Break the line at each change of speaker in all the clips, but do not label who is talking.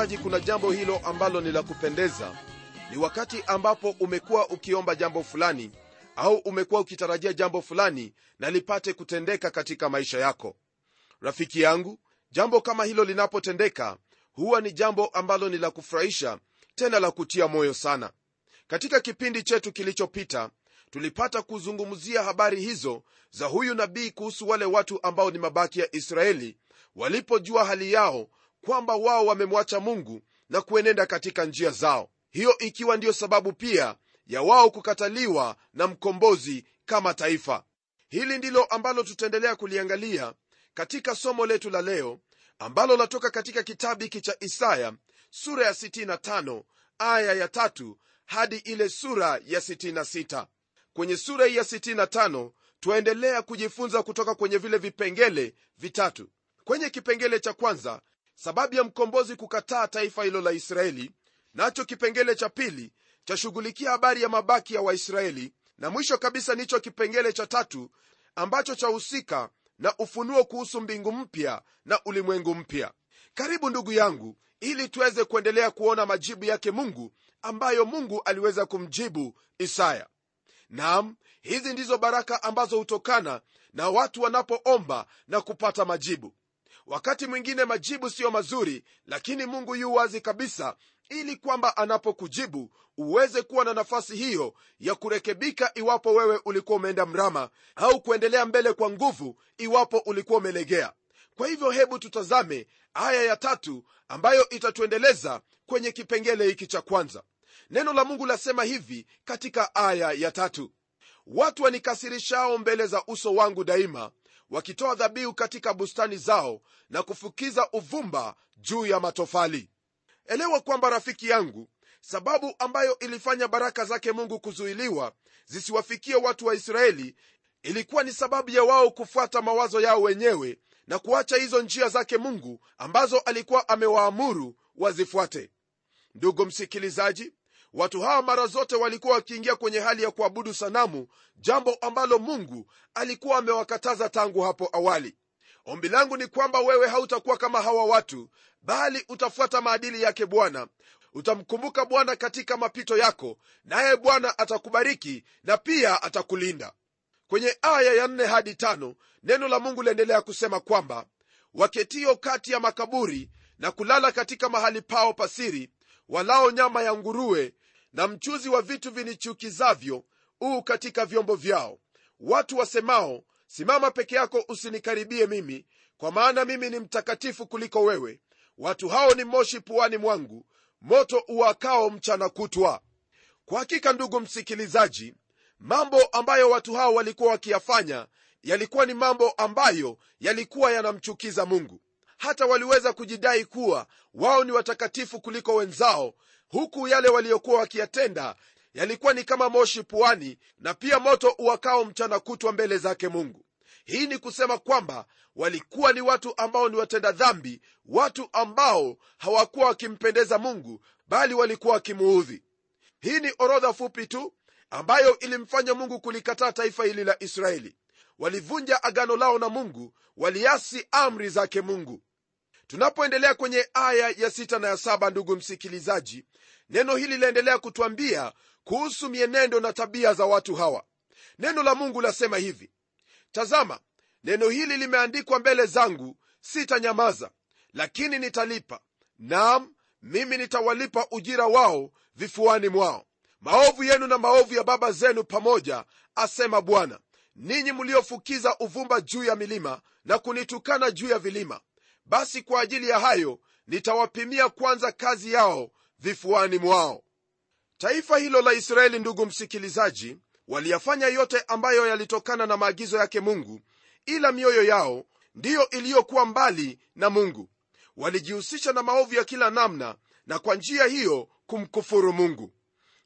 msikilizaji kuna jambo hilo ambalo ni la kupendeza. Ni wakati ambapo umekuwa ukiomba jambo fulani au umekuwa ukitarajia jambo fulani na lipate kutendeka katika maisha yako. Rafiki yangu jambo kama hilo linapotendeka huwa ni jambo ambalo ni la kufurahisha tena la kutia moyo sana. Katika kipindi chetu kilichopita tulipata kuzungumzia habari hizo za huyu nabii kuhusu wale watu ambao ni mabaki ya israeli. Walipojua hali yao kwamba wao wamemwacha mungu na kuenenda katika njia zao. Hiyo ikiwa ndiyo sababu pia ya wao kukataliwa na mkombozi kama taifa. Hili ndilo ambalo tutaendelea kuliangalia katika somo letu la leo ambalo latoka katika kitabu hiki cha isaya sura ya 65 aya ya tatu hadi ile sura ya 66 kwenye sura hii ya 65 twaendelea kujifunza kutoka kwenye vile vipengele vitatu. Kwenye kipengele cha kwanza sababu ya mkombozi kukataa taifa hilo la israeli nacho kipengele cha pili chashughulikia habari ya mabaki ya waisraeli na mwisho kabisa nicho kipengele cha tatu ambacho chahusika na ufunuo kuhusu mbingu mpya na ulimwengu mpya. Karibu ndugu yangu ili tuweze kuendelea kuona majibu yake mungu ambayo mungu aliweza kumjibu isaya. Nam hizi ndizo baraka ambazo hutokana na watu wanapoomba na kupata majibu wakati mwingine majibu siyo mazuri lakini mungu yu wazi kabisa ili kwamba anapokujibu uweze kuwa na nafasi hiyo ya kurekebika iwapo wewe ulikuwa umeenda mrama au kuendelea mbele kwa nguvu iwapo ulikuwa umelegea. Kwa hivyo hebu tutazame aya ya tatu ambayo itatuendeleza kwenye kipengele hiki cha kwanza. Neno la mungu lasema hivi katika aya ya tatu. Watu wanikasirishao mbele za uso wangu daima wakitoa dhabihu katika bustani zao na kufukiza uvumba juu ya matofali. Elewa kwamba rafiki yangu sababu ambayo ilifanya baraka zake mungu kuzuiliwa zisiwafikie watu wa israeli ilikuwa ni sababu ya wao kufuata mawazo yao wenyewe na kuacha hizo njia zake mungu ambazo alikuwa amewaamuru wazifuate. Ndugu msikilizaji watu hawa mara zote walikuwa wakiingia kwenye hali ya kuabudu sanamu jambo ambalo mungu alikuwa amewakataza tangu hapo awali. Ombi langu ni kwamba wewe hautakuwa kama hawa watu bali utafuata maadili yake bwana. Utamkumbuka bwana katika mapito yako naye bwana atakubariki na pia atakulinda. Kwenye aya ya nne hadi tano neno la mungu liendelea kusema kwamba waketio kati ya makaburi na kulala katika mahali pao pasiri walao nyama ya nguruwe na mchuzi wa vitu vinichukizavyo uu katika vyombo vyao. Watu wasemao simama peke yako usinikaribie mimi kwa maana mimi ni mtakatifu kuliko wewe. Watu hao ni moshi puani mwangu moto uwakao mchana kutwa. Kwa hakika ndugu msikilizaji mambo ambayo watu hao walikuwa wakiyafanya yalikuwa ni mambo ambayo yalikuwa yanamchukiza mungu. Hata waliweza kujidai kuwa wao ni watakatifu kuliko wenzao huku yale waliokuwa wakiyatenda yalikuwa ni kama moshi puani na pia moto uwakao mchana kutwa mbele zake mungu. Hii ni kusema kwamba walikuwa ni watu ambao ni watenda dhambi watu ambao hawakuwa wakimpendeza mungu bali walikuwa wakimuudhi. Hii ni orodha fupi tu ambayo ilimfanya mungu kulikataa taifa hili la israeli. Walivunja agano lao na mungu waliasi amri zake mungu tunapoendelea kwenye aya ya sita na ya saba ndugu msikilizaji neno hili laendelea kutwambia kuhusu mienendo na tabia za watu hawa. Neno la mungu lasema hivi tazama neno hili limeandikwa mbele zangu sitanyamaza lakini nitalipa. Nam mimi nitawalipa ujira wao vifuani mwao. Maovu yenu na maovu ya baba zenu pamoja asema bwana. Ninyi mliofukiza uvumba juu ya milima na kunitukana juu ya vilima basi kwa ajili ya hayo nitawapimia kwanza kazi yao vifuani mwao. Taifa hilo la israeli ndugu msikilizaji waliyafanya yote ambayo yalitokana na maagizo yake mungu ila mioyo yao ndiyo iliyokuwa mbali na mungu. Walijihusisha na maovu ya kila namna na kwa njia hiyo kumkufuru mungu.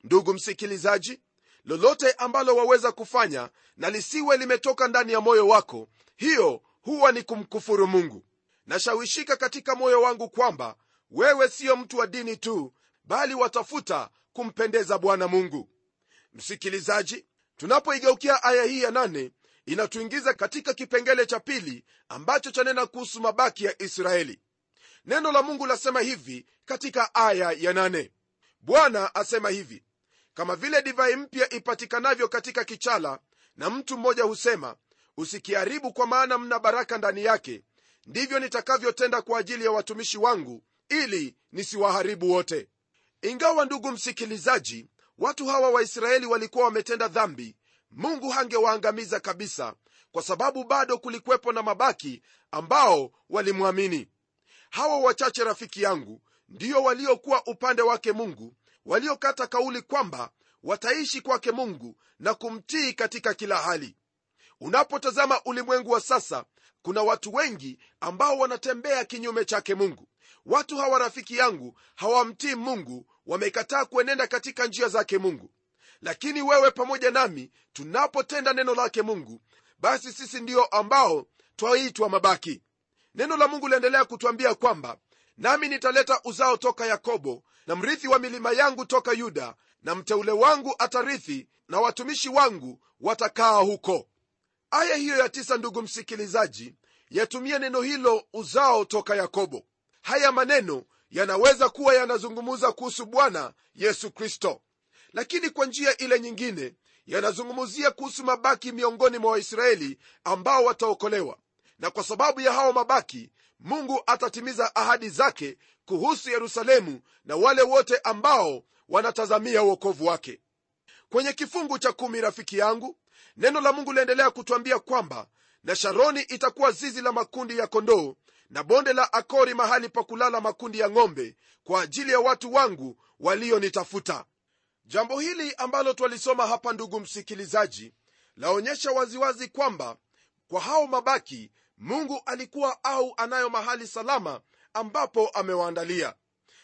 Ndugu msikilizaji lolote ambalo waweza kufanya na lisiwe limetoka ndani ya moyo wako hiyo huwa ni kumkufuru mungu nashawishika katika moyo wangu kwamba wewe siyo mtu wa dini tu bali watafuta kumpendeza bwana mungu. Msikilizaji tunapoigeukia aya hii ya nane inatuingiza katika kipengele cha pili ambacho chanena kuhusu mabaki ya israeli. Neno la mungu lasema hivi katika aya ya nane. Bwana asema hivi kama vile divai mpya ipatikanavyo katika kichala na mtu mmoja husema usikiharibu kwa maana mna baraka ndani yake ndivyo nitakavyotenda kwa ajili ya watumishi wangu ili nisiwaharibu wote. Ingawa ndugu msikilizaji watu hawa waisraeli walikuwa wametenda dhambi mungu hangewaangamiza kabisa kwa sababu bado kulikuwepo na mabaki ambao walimwamini. Hawa wachache rafiki yangu ndiyo waliokuwa upande wake mungu waliokata kauli kwamba wataishi kwake mungu na kumtii katika kila hali. Unapotazama ulimwengu wa sasa kuna watu wengi ambao wanatembea kinyume chake mungu. Watu hawa rafiki yangu hawamtii mungu wamekataa kuenenda katika njia zake mungu. Lakini wewe pamoja nami tunapotenda neno lake mungu basi sisi ndiyo ambao twaitwa mabaki. Neno la mungu liendelea kutwambia kwamba nami nitaleta uzao toka yakobo na mrithi wa milima yangu toka yuda na mteule wangu atarithi na watumishi wangu watakaa huko aya hiyo ya tisa ndugu msikilizaji yatumia neno hilo uzao toka yakobo. Haya maneno yanaweza kuwa yanazungumza kuhusu bwana yesu kristo. Lakini kwa njia ile nyingine yanazungumzia kuhusu mabaki miongoni mwa waisraeli ambao wataokolewa. Na kwa sababu ya hao mabaki mungu atatimiza ahadi zake kuhusu yerusalemu na wale wote ambao wanatazamia uokovu wake. Kwenye kifungu cha kumi rafiki yangu neno la mungu liendelea kutwambia kwamba na sharoni itakuwa zizi la makundi ya kondoo na bonde la akori mahali pa kulala makundi ya ng'ombe kwa ajili ya watu wangu walionitafuta. Jambo hili ambalo twalisoma hapa ndugu msikilizaji laonyesha waziwazi kwamba kwa hao mabaki mungu alikuwa au anayo mahali salama ambapo amewaandalia.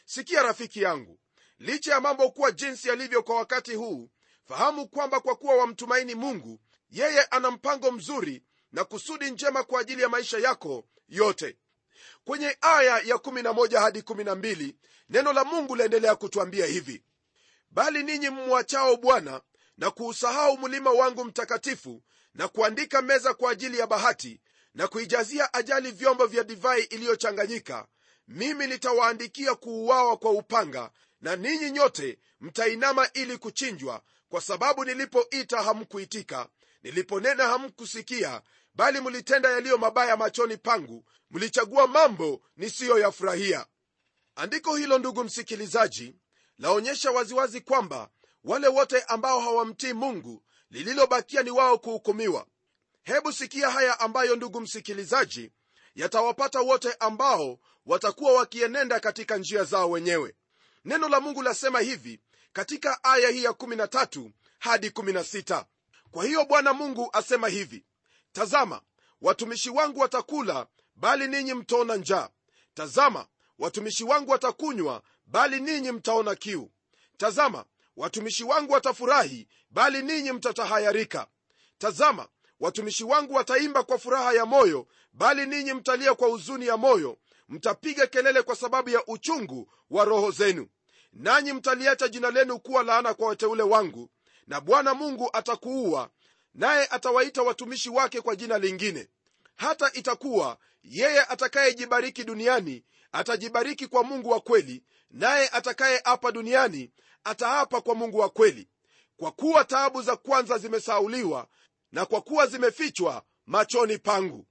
Sikia rafiki yangu licha ya mambo kuwa jinsi yalivyo kwa wakati huu fahamu kwamba kwa kuwa wamtumaini mungu yeye ana mpango mzuri na kusudi njema kwa ajili ya maisha yako yote. Kwenye aya ya 11 hadi 12 neno la mungu laendelea kutwambia hivi. Bali ninyi mmwachao bwana na kuusahau mlima wangu mtakatifu na kuandika meza kwa ajili ya bahati na kuijazia ajali vyombo vya divai iliyochanganyika mimi nitawaandikia kuuawa kwa upanga na ninyi nyote mtainama ili kuchinjwa kwa sababu nilipoita hamkuitika niliponena hamkusikia bali mlitenda yaliyo mabaya machoni pangu mlichagua mambo nisiyoyafurahia. Andiko hilo ndugu msikilizaji laonyesha waziwazi kwamba wale wote ambao hawamtii mungu lililobakia ni wao kuhukumiwa. Hebu sikia haya ambayo ndugu msikilizaji yatawapata wote ambao watakuwa wakienenda katika njia zao wenyewe. Neno la mungu lasema hivi katika aya hii ya 13 hadi 16 kwa hiyo bwana mungu asema hivi tazama watumishi wangu watakula bali ninyi mtaona njaa. Tazama watumishi wangu watakunywa bali ninyi mtaona kiu. Tazama watumishi wangu watafurahi bali ninyi mtatahayarika. Tazama watumishi wangu wataimba kwa furaha ya moyo bali ninyi mtalia kwa huzuni ya moyo. Mtapiga kelele kwa sababu ya uchungu wa roho zenu nanyi mtaliacha jina lenu kuwa laana kwa wateule wangu na bwana mungu atakuua naye atawaita watumishi wake kwa jina lingine. Hata itakuwa yeye atakayejibariki duniani atajibariki kwa mungu wa kweli naye atakayeapa duniani ataapa kwa mungu wa kweli. Kwa kuwa taabu za kwanza zimesauliwa na kwa kuwa zimefichwa machoni pangu.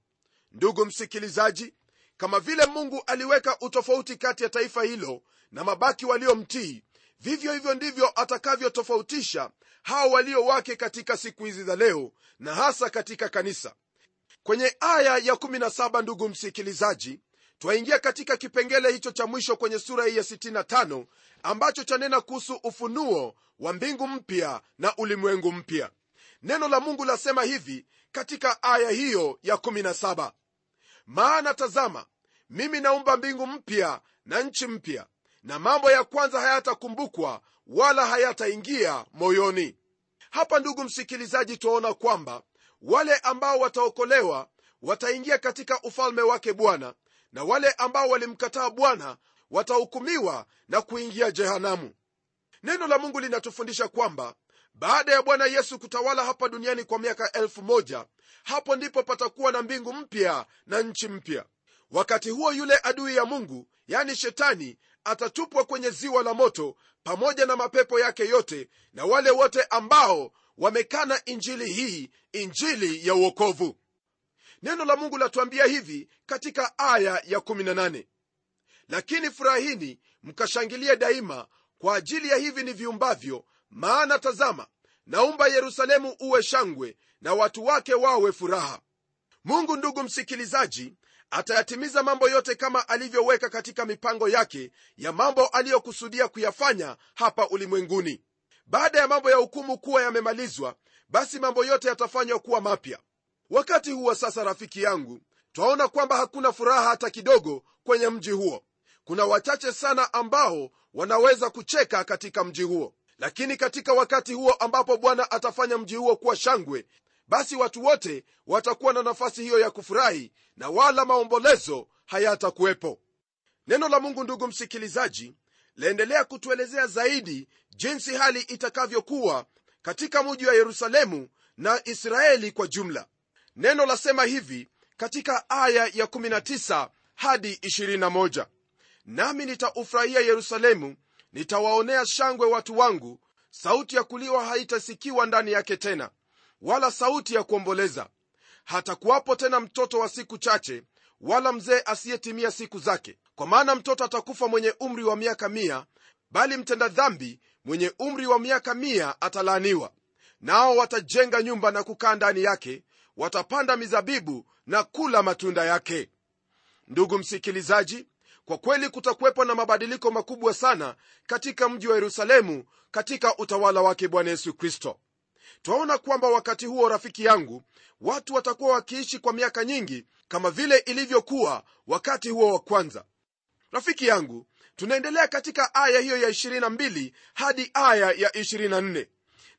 Ndugu msikilizaji kama vile mungu aliweka utofauti kati ya taifa hilo na mabaki waliomtii. Vivyo hivyo ndivyo atakavyotofautisha hao walio wake katika siku hizi za leo na hasa katika kanisa. Kwenye aya ya 17 ndugu msikilizaji twaingia katika kipengele hicho cha mwisho kwenye sura hii ya 65 ambacho chanena kuhusu ufunuo wa mbingu mpya na ulimwengu mpya. Neno la mungu lasema hivi katika aya hiyo ya 17 maana tazama mimi naumba mbingu mpya na nchi mpya na mambo ya kwanza hayatakumbukwa wala hayataingia moyoni. Hapa ndugu msikilizaji twaona kwamba wale ambao wataokolewa wataingia katika ufalme wake bwana na wale ambao walimkataa bwana watahukumiwa na kuingia jehanamu. Neno la mungu linatufundisha kwamba baada ya bwana yesu kutawala hapa duniani kwa miaka elfu moja hapo ndipo patakuwa na mbingu mpya na nchi mpya. Wakati huo yule adui ya mungu yani shetani atatupwa kwenye ziwa la moto pamoja na mapepo yake yote na wale wote ambao wamekana injili hii injili ya uokovu neno la mungu latuambia hivi katika aya ya 18 lakini furahini mkashangilie daima kwa ajili ya hivi ni viumbavyo maana tazama naumba yerusalemu uwe shangwe na watu wake wawe furaha. Mungu ndugu msikilizaji atayatimiza mambo yote kama alivyoweka katika mipango yake ya mambo aliyokusudia kuyafanya hapa ulimwenguni. Baada ya mambo ya hukumu kuwa yamemalizwa basi mambo yote yatafanywa kuwa mapya. Wakati huo sasa rafiki yangu twaona kwamba hakuna furaha hata kidogo kwenye mji huo. Kuna wachache sana ambao wanaweza kucheka katika mji huo. Lakini katika wakati huo ambapo bwana atafanya mji huo kuwa shangwe basi watu wote watakuwa na nafasi hiyo ya kufurahi na wala maombolezo hayatakuwepo. Neno la mungu ndugu msikilizaji laendelea kutuelezea zaidi jinsi hali itakavyokuwa katika muji wa yerusalemu na israeli kwa jumla. Neno lasema hivi katika aya ya 19 hadi 21 nami nitaufurahia yerusalemu nitawaonea shangwe watu wangu sauti ya kuliwa haitasikiwa ndani yake tena wala sauti ya kuomboleza. Hatakuwapo tena mtoto wa siku chache wala mzee asiyetimia siku zake. Kwa maana mtoto atakufa mwenye umri wa miaka mia bali mtenda dhambi mwenye umri wa miaka mia atalaaniwa nao watajenga nyumba na kukaa ndani yake watapanda mizabibu na kula matunda yake. Ndugu msikilizaji kwa kweli kutakuwepo na mabadiliko makubwa sana katika mji wa yerusalemu katika utawala wake bwana yesu kristo twaona kwamba wakati huo rafiki yangu watu watakuwa wakiishi kwa miaka nyingi kama vile ilivyokuwa wakati huo wa kwanza. Rafiki yangu tunaendelea katika aya hiyo ya 22 hadi aya ya 24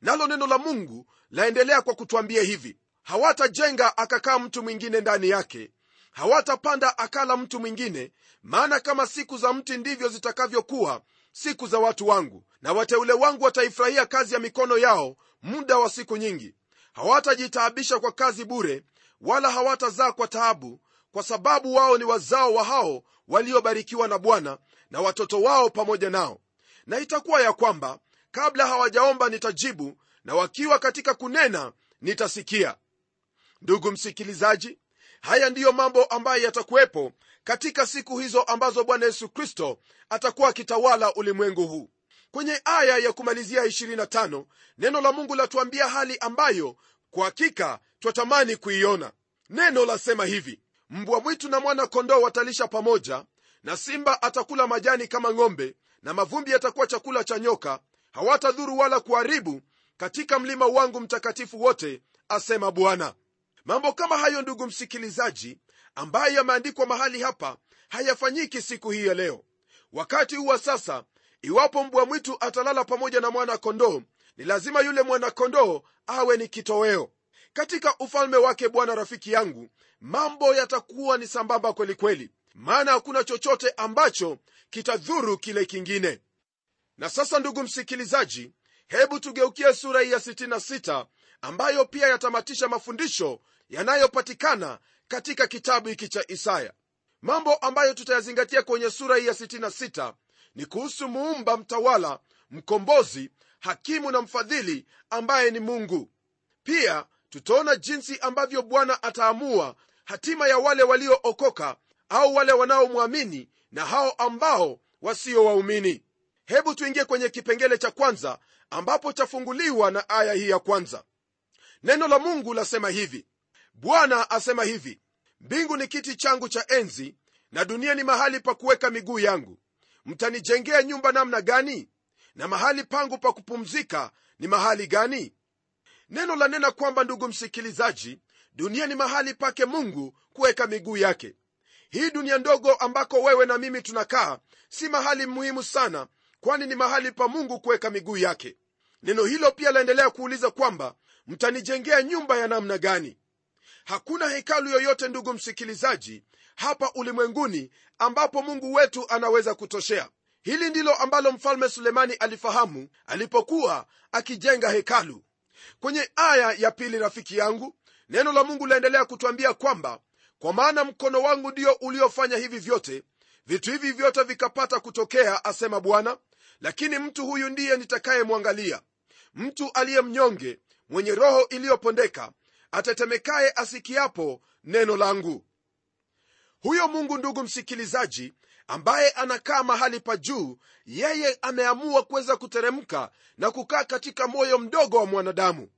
nalo neno la mungu laendelea kwa kutwambia hivi. Hawatajenga akakaa mtu mwingine ndani yake. Hawatapanda akala mtu mwingine maana kama siku za mti ndivyo zitakavyokuwa siku za watu wangu. Na wateule wangu wataifurahia kazi ya mikono yao muda wa siku nyingi. Hawatajitaabisha kwa kazi bure wala hawatazaa kwa taabu kwa sababu wao ni wazao wa hao waliobarikiwa na bwana na watoto wao pamoja nao. Na itakuwa ya kwamba kabla hawajaomba nitajibu na wakiwa katika kunena nitasikia. Ndugu msikilizaji haya ndiyo mambo ambayo yatakuwepo katika siku hizo ambazo bwana yesu kristo atakuwa akitawala ulimwengu huu kwenye aya ya kumalizia 25 neno la mungu latuambia hali ambayo kwa hakika twatamani kuiona. Neno lasema hivi mbwa mwitu na mwana kondoo watalisha pamoja na simba atakula majani kama ng'ombe na mavumbi yatakuwa chakula cha nyoka. Hawatadhuru wala kuharibu katika mlima wangu mtakatifu wote asema bwana. Mambo kama hayo ndugu msikilizaji ambayo yameandikwa mahali hapa hayafanyiki siku hii ya leo. Wakati huwa sasa iwapo mbwa mwitu atalala pamoja na mwana kondoo ni lazima yule mwana kondoo awe ni kitoweo. Katika ufalme wake bwana rafiki yangu mambo yatakuwa ni sambamba kwelikweli maana hakuna chochote ambacho kitadhuru kile kingine. Na sasa ndugu msikilizaji hebu tugeukie sura hii ya 66 ambayo pia yatamatisha mafundisho yanayopatikana katika kitabu hiki cha isaya. Mambo ambayo tutayazingatia kwenye sura hii ya 66 ni kuhusu muumba mtawala mkombozi hakimu na mfadhili ambaye ni mungu. Pia tutaona jinsi ambavyo bwana ataamua hatima ya wale waliookoka au wale wanaomwamini na hao ambao wasio waumini hebu tuingie kwenye kipengele cha kwanza ambapo chafunguliwa na aya hii ya kwanza. Neno la mungu lasema hivi. Bwana asema hivi mbingu ni kiti changu cha enzi na dunia ni mahali pa kuweka miguu yangu mtanijengea nyumba namna gani? Na mahali pangu pa kupumzika ni mahali gani? Neno la nena kwamba ndugu msikilizaji dunia ni mahali pake mungu kuweka miguu yake. Hii dunia ndogo ambako wewe na mimi tunakaa si mahali muhimu sana kwani ni mahali pa mungu kuweka miguu yake. Neno hilo pia laendelea kuuliza kwamba mtanijengea nyumba ya namna gani hakuna hekalu yoyote ndugu msikilizaji hapa ulimwenguni ambapo mungu wetu anaweza kutoshea. Hili ndilo ambalo mfalme sulemani alifahamu alipokuwa akijenga hekalu. Kwenye aya ya pili rafiki yangu neno la mungu laendelea kutwambia kwamba kwa maana mkono wangu ndio uliofanya hivi vyote vitu hivi vyote vikapata kutokea asema bwana lakini mtu huyu ndiye nitakayemwangalia mtu aliye mnyonge mwenye roho iliyopondeka atetemekaye asikiapo neno langu. Huyo mungu ndugu msikilizaji ambaye anakaa mahali pa juu yeye ameamua kuweza kuteremka na kukaa katika moyo mdogo wa mwanadamu.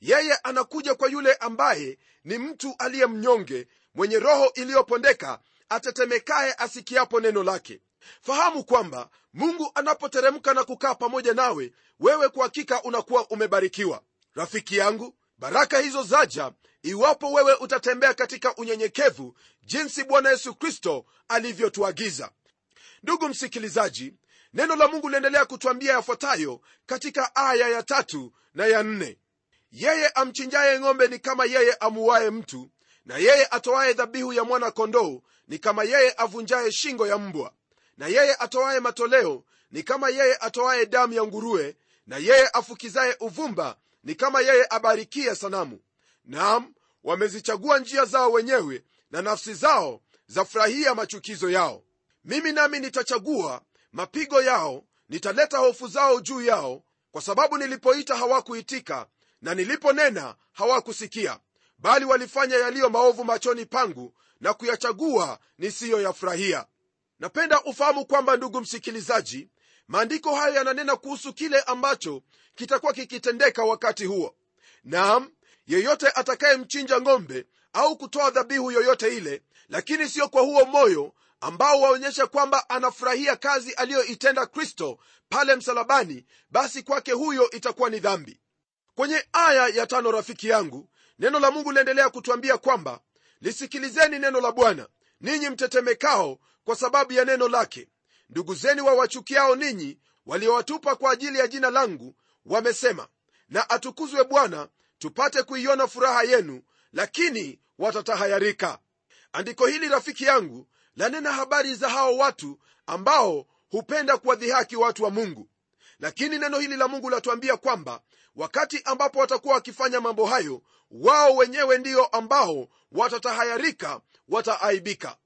Yeye anakuja kwa yule ambaye ni mtu aliye mnyonge mwenye roho iliyopondeka atetemekaye asikiapo neno lake. Fahamu kwamba mungu anapoteremka na kukaa pamoja nawe wewe kwa hakika unakuwa umebarikiwa. Rafiki yangu baraka hizo zaja iwapo wewe utatembea katika unyenyekevu jinsi bwana yesu kristo alivyotuagiza. Ndugu msikilizaji neno la mungu liendelea kutwambia yafuatayo katika aya ya tatu na ya nne. Yeye amchinjaye ng'ombe ni kama yeye amuwaye mtu na yeye atoaye dhabihu ya mwana kondoo ni kama yeye avunjaye shingo ya mbwa na yeye atoaye matoleo ni kama yeye atoaye damu ya nguruwe na yeye afukizaye uvumba ni kama yeye abarikie sanamu. Naam wamezichagua njia zao wenyewe na nafsi zao zafurahia machukizo yao. Mimi nami nitachagua mapigo yao nitaleta hofu zao juu yao kwa sababu nilipoita hawakuitika na niliponena hawakusikia bali walifanya yaliyo maovu machoni pangu na kuyachagua nisiyoyafurahia. Napenda ufahamu kwamba ndugu msikilizaji maandiko hayo yananena kuhusu kile ambacho kitakuwa kikitendeka wakati huo. Naam yeyote atakayemchinja ng'ombe au kutoa dhabihu yoyote ile lakini sio kwa huo moyo ambao waonyesha kwamba anafurahia kazi aliyoitenda kristo pale msalabani basi kwake huyo itakuwa ni dhambi. Kwenye aya ya tano rafiki yangu neno la mungu liendelea kutwambia kwamba lisikilizeni neno la bwana ninyi mtetemekao kwa sababu ya neno lake ndugu zeni wawachukiao ninyi waliowatupa kwa ajili ya jina langu wamesema na atukuzwe bwana tupate kuiona furaha yenu lakini watatahayarika. Andiko hili rafiki yangu lanena habari za hao watu ambao hupenda kuwadhihaki watu wa mungu. Lakini neno hili la mungu latuambia kwamba wakati ambapo watakuwa wakifanya mambo hayo wao wenyewe ndio ambao watatahayarika wataaibika.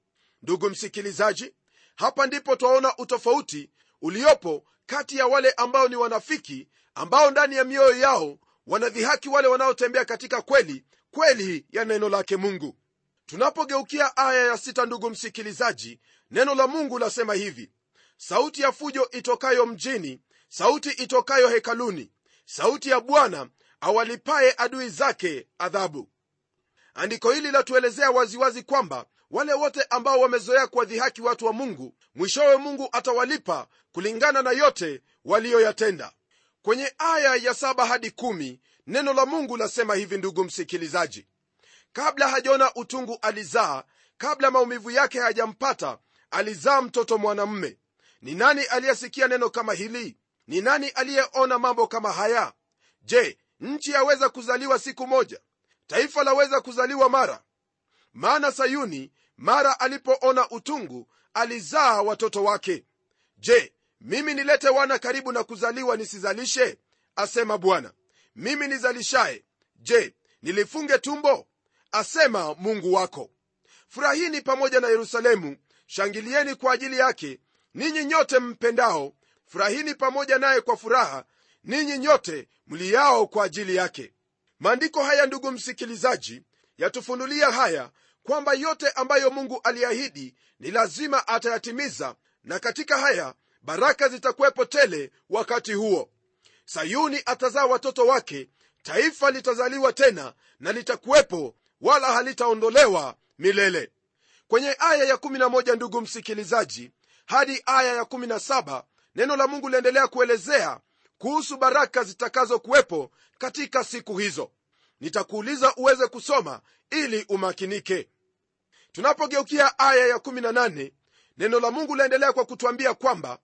Ndugu msikilizaji hapa ndipo twaona utofauti uliopo kati ya wale ambao ni wanafiki ambao ndani ya mioyo yao wanadhihaki wale wanaotembea katika kweli kweli ya neno lake mungu. Tunapogeukia aya ya sita ndugu msikilizaji neno la mungu lasema hivi. Sauti ya fujo itokayo mjini sauti itokayo hekaluni sauti ya bwana awalipaye adui zake adhabu. Andiko hili latuelezea waziwazi kwamba wale wote ambao wamezoea kuwadhihaki watu wa mungu mwishowe mungu atawalipa kulingana na yote waliyoyatenda. Kwenye aya ya saba hadi kumi, neno la mungu lasema hivi ndugu msikilizaji. Kabla hajaona utungu alizaa kabla maumivu yake hayajampata alizaa mtoto mwanamme ni nani aliyesikia neno kama hili? Ni nani aliyeona mambo kama haya? Je nchi yaweza kuzaliwa siku moja? Taifa laweza kuzaliwa mara? Maana sayuni mara alipoona utungu alizaa watoto wake. Je mimi nilete wana karibu na kuzaliwa nisizalishe? Asema bwana. Mimi nizalishaye. Je nilifunge tumbo? Asema mungu wako. Furahini pamoja na yerusalemu. Shangilieni kwa ajili yake. Ninyi nyote mpendao furahini pamoja naye kwa furaha. Ninyi nyote mliyao kwa ajili yake. Maandiko haya ndugu msikilizaji yatufunulia haya kwamba yote ambayo mungu aliahidi ni lazima atayatimiza na katika haya baraka zitakuwepo tele wakati huo. Sayuni atazaa watoto wake taifa litazaliwa tena na litakuwepo wala halitaondolewa milele. Kwenye aya ya11 ndugu msikilizaji hadi aya ya17 neno la mungu liendelea kuelezea kuhusu baraka zitakazokuwepo katika siku hizo. Nitakuuliza uweze kusoma ili umakinike tunapogeukia aya ya18 neno la mungu laendelea kwa kutwambia kwamba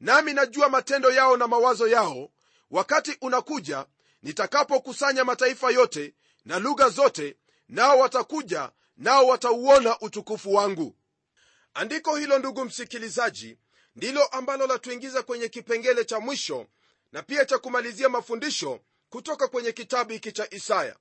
nami najua matendo yao na mawazo yao. Wakati unakuja nitakapokusanya mataifa yote na lugha zote nao watakuja nao watauona utukufu wangu. Andiko hilo ndugu msikilizaji ndilo ambalo latuingiza kwenye kipengele cha mwisho na pia cha kumalizia mafundisho kutoka kwenye kitabu hiki cha isaya.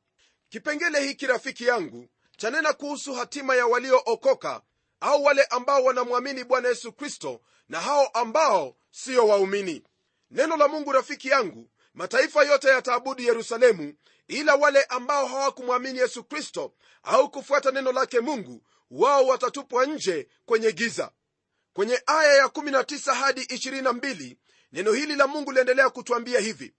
Kipengele hiki rafiki yangu chanena kuhusu hatima ya waliookoka au wale ambao wanamwamini bwana yesu kristo na hao ambao siyo waumini. Neno la mungu rafiki yangu mataifa yote yataabudu yerusalemu ila wale ambao hawakumwamini yesu kristo au kufuata neno lake mungu wao watatupwa nje kwenye giza. Kwenye aya ya 19 hadi 22 neno hili la mungu liendelea kutwambia hivi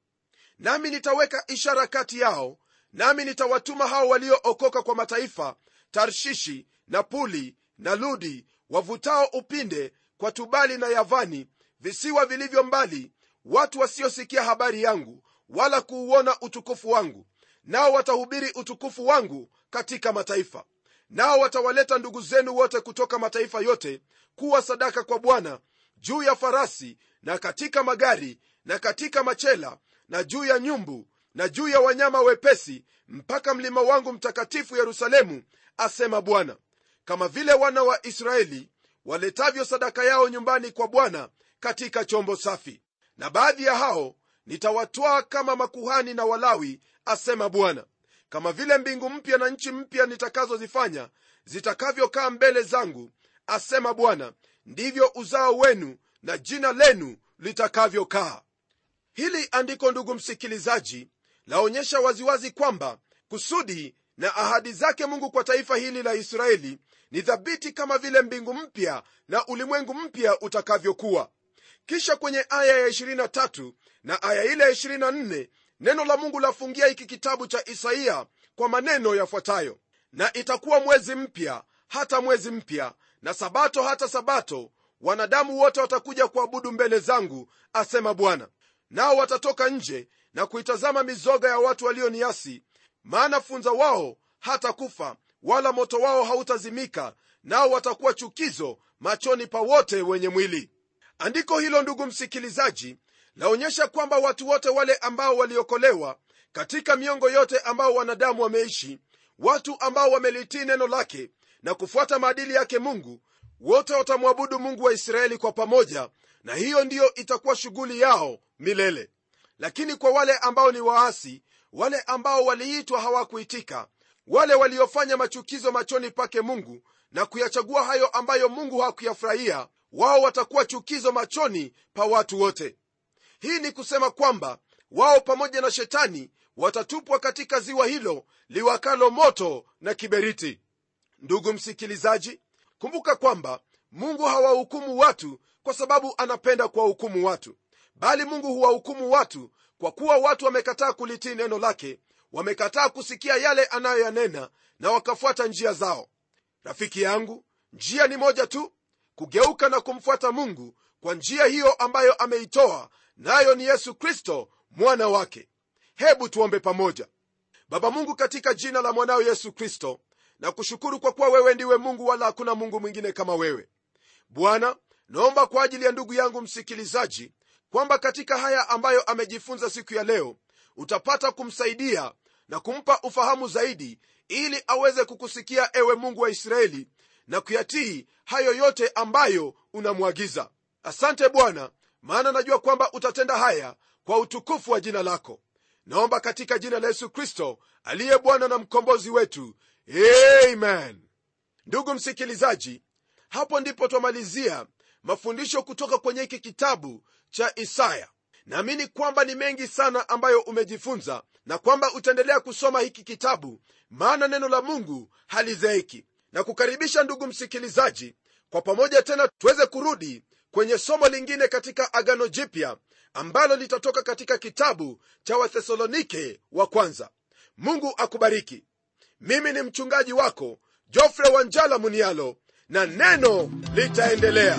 nami nitaweka ishara kati yao nami nitawatuma hao waliookoka kwa mataifa tarshishi na puli na ludi wavutao upinde kwa tubali na yavani visiwa vilivyo mbali watu wasiosikia habari yangu wala kuuona utukufu wangu. Nao watahubiri utukufu wangu katika mataifa. Nao watawaleta ndugu zenu wote kutoka mataifa yote kuwa sadaka kwa bwana juu ya farasi na katika magari na katika machela na juu ya nyumbu na juu ya wanyama wepesi mpaka mlima wangu mtakatifu yerusalemu asema bwana. Kama vile wana wa israeli waletavyo sadaka yao nyumbani kwa bwana katika chombo safi. Na baadhi ya hao nitawatwaa kama makuhani na walawi asema bwana. Kama vile mbingu mpya na nchi mpya nitakazozifanya zitakavyokaa mbele zangu asema bwana ndivyo uzao wenu na jina lenu litakavyokaa. Hili andiko ndugu msikilizaji laonyesha waziwazi kwamba kusudi na ahadi zake mungu kwa taifa hili la israeli ni thabiti kama vile mbingu mpya na ulimwengu mpya utakavyokuwa. Kisha kwenye aya ya 23 na aya ile ya 24 neno la mungu lafungia hiki kitabu cha isaia kwa maneno yafuatayo. Na itakuwa mwezi mpya hata mwezi mpya na sabato hata sabato wanadamu wote watakuja kuabudu mbele zangu asema bwana. Nao watatoka nje na kuitazama mizoga ya watu walioniasi maana funza wao hata kufa wala moto wao hautazimika nao watakuwa chukizo machoni pa wote wenye mwili. Andiko hilo ndugu msikilizaji laonyesha kwamba watu wote wale ambao waliokolewa katika miongo yote ambao wanadamu wameishi watu ambao wamelitii neno lake na kufuata maadili yake mungu wote watamwabudu mungu wa israeli kwa pamoja na hiyo ndiyo itakuwa shughuli yao milele lakini kwa wale ambao ni waasi wale ambao waliitwa hawakuitika wale waliofanya machukizo machoni pake mungu na kuyachagua hayo ambayo mungu hakuyafurahia wao watakuwa chukizo machoni pa watu wote. Hii ni kusema kwamba wao pamoja na shetani watatupwa katika ziwa hilo liwakalo moto na kiberiti. Ndugu msikilizaji kumbuka kwamba mungu hawahukumu watu kwa sababu anapenda kuwahukumu watu bali mungu huwahukumu watu kwa kuwa watu wamekataa kulitii neno lake wamekataa kusikia yale anayoyanena na wakafuata njia zao. Rafiki yangu njia ni moja tu kugeuka na kumfuata mungu kwa njia hiyo ambayo ameitoa nayo ni yesu kristo mwana wake. Hebu tuombe pamoja. Baba mungu katika jina la mwanao yesu kristo na kushukuru kwa kuwa wewe ndiwe mungu wala hakuna mungu mwingine kama wewe. Bwana naomba kwa ajili ya ndugu yangu msikilizaji kwamba katika haya ambayo amejifunza siku ya leo utapata kumsaidia na kumpa ufahamu zaidi ili aweze kukusikia ewe mungu wa israeli na kuyatii hayo yote ambayo unamwagiza. Asante bwana maana najua kwamba utatenda haya kwa utukufu wa jina lako. Naomba katika jina la yesu kristo aliye bwana na mkombozi wetu amen. Ndugu msikilizaji hapo ndipo twamalizia mafundisho kutoka kwenye hiki kitabu cha isaya. Naamini kwamba ni mengi sana ambayo umejifunza na kwamba utaendelea kusoma hiki kitabu maana neno la mungu halizeeki. Na kukaribisha ndugu msikilizaji kwa pamoja tena tuweze kurudi kwenye somo lingine katika agano jipya ambalo litatoka katika kitabu cha wathesalonike wa kwanza. Mungu akubariki. Mimi ni mchungaji wako jofre wanjala munialo na neno litaendelea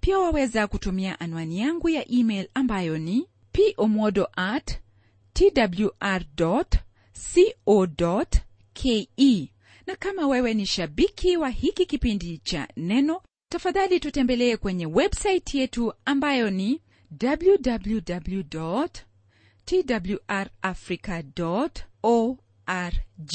pia waweza kutumia anwani yangu ya email ambayo ni pomodo at twr co ke na kama wewe ni shabiki wa hiki kipindi cha neno tafadhali tutembelee kwenye websaiti yetu ambayo ni www twrafrica org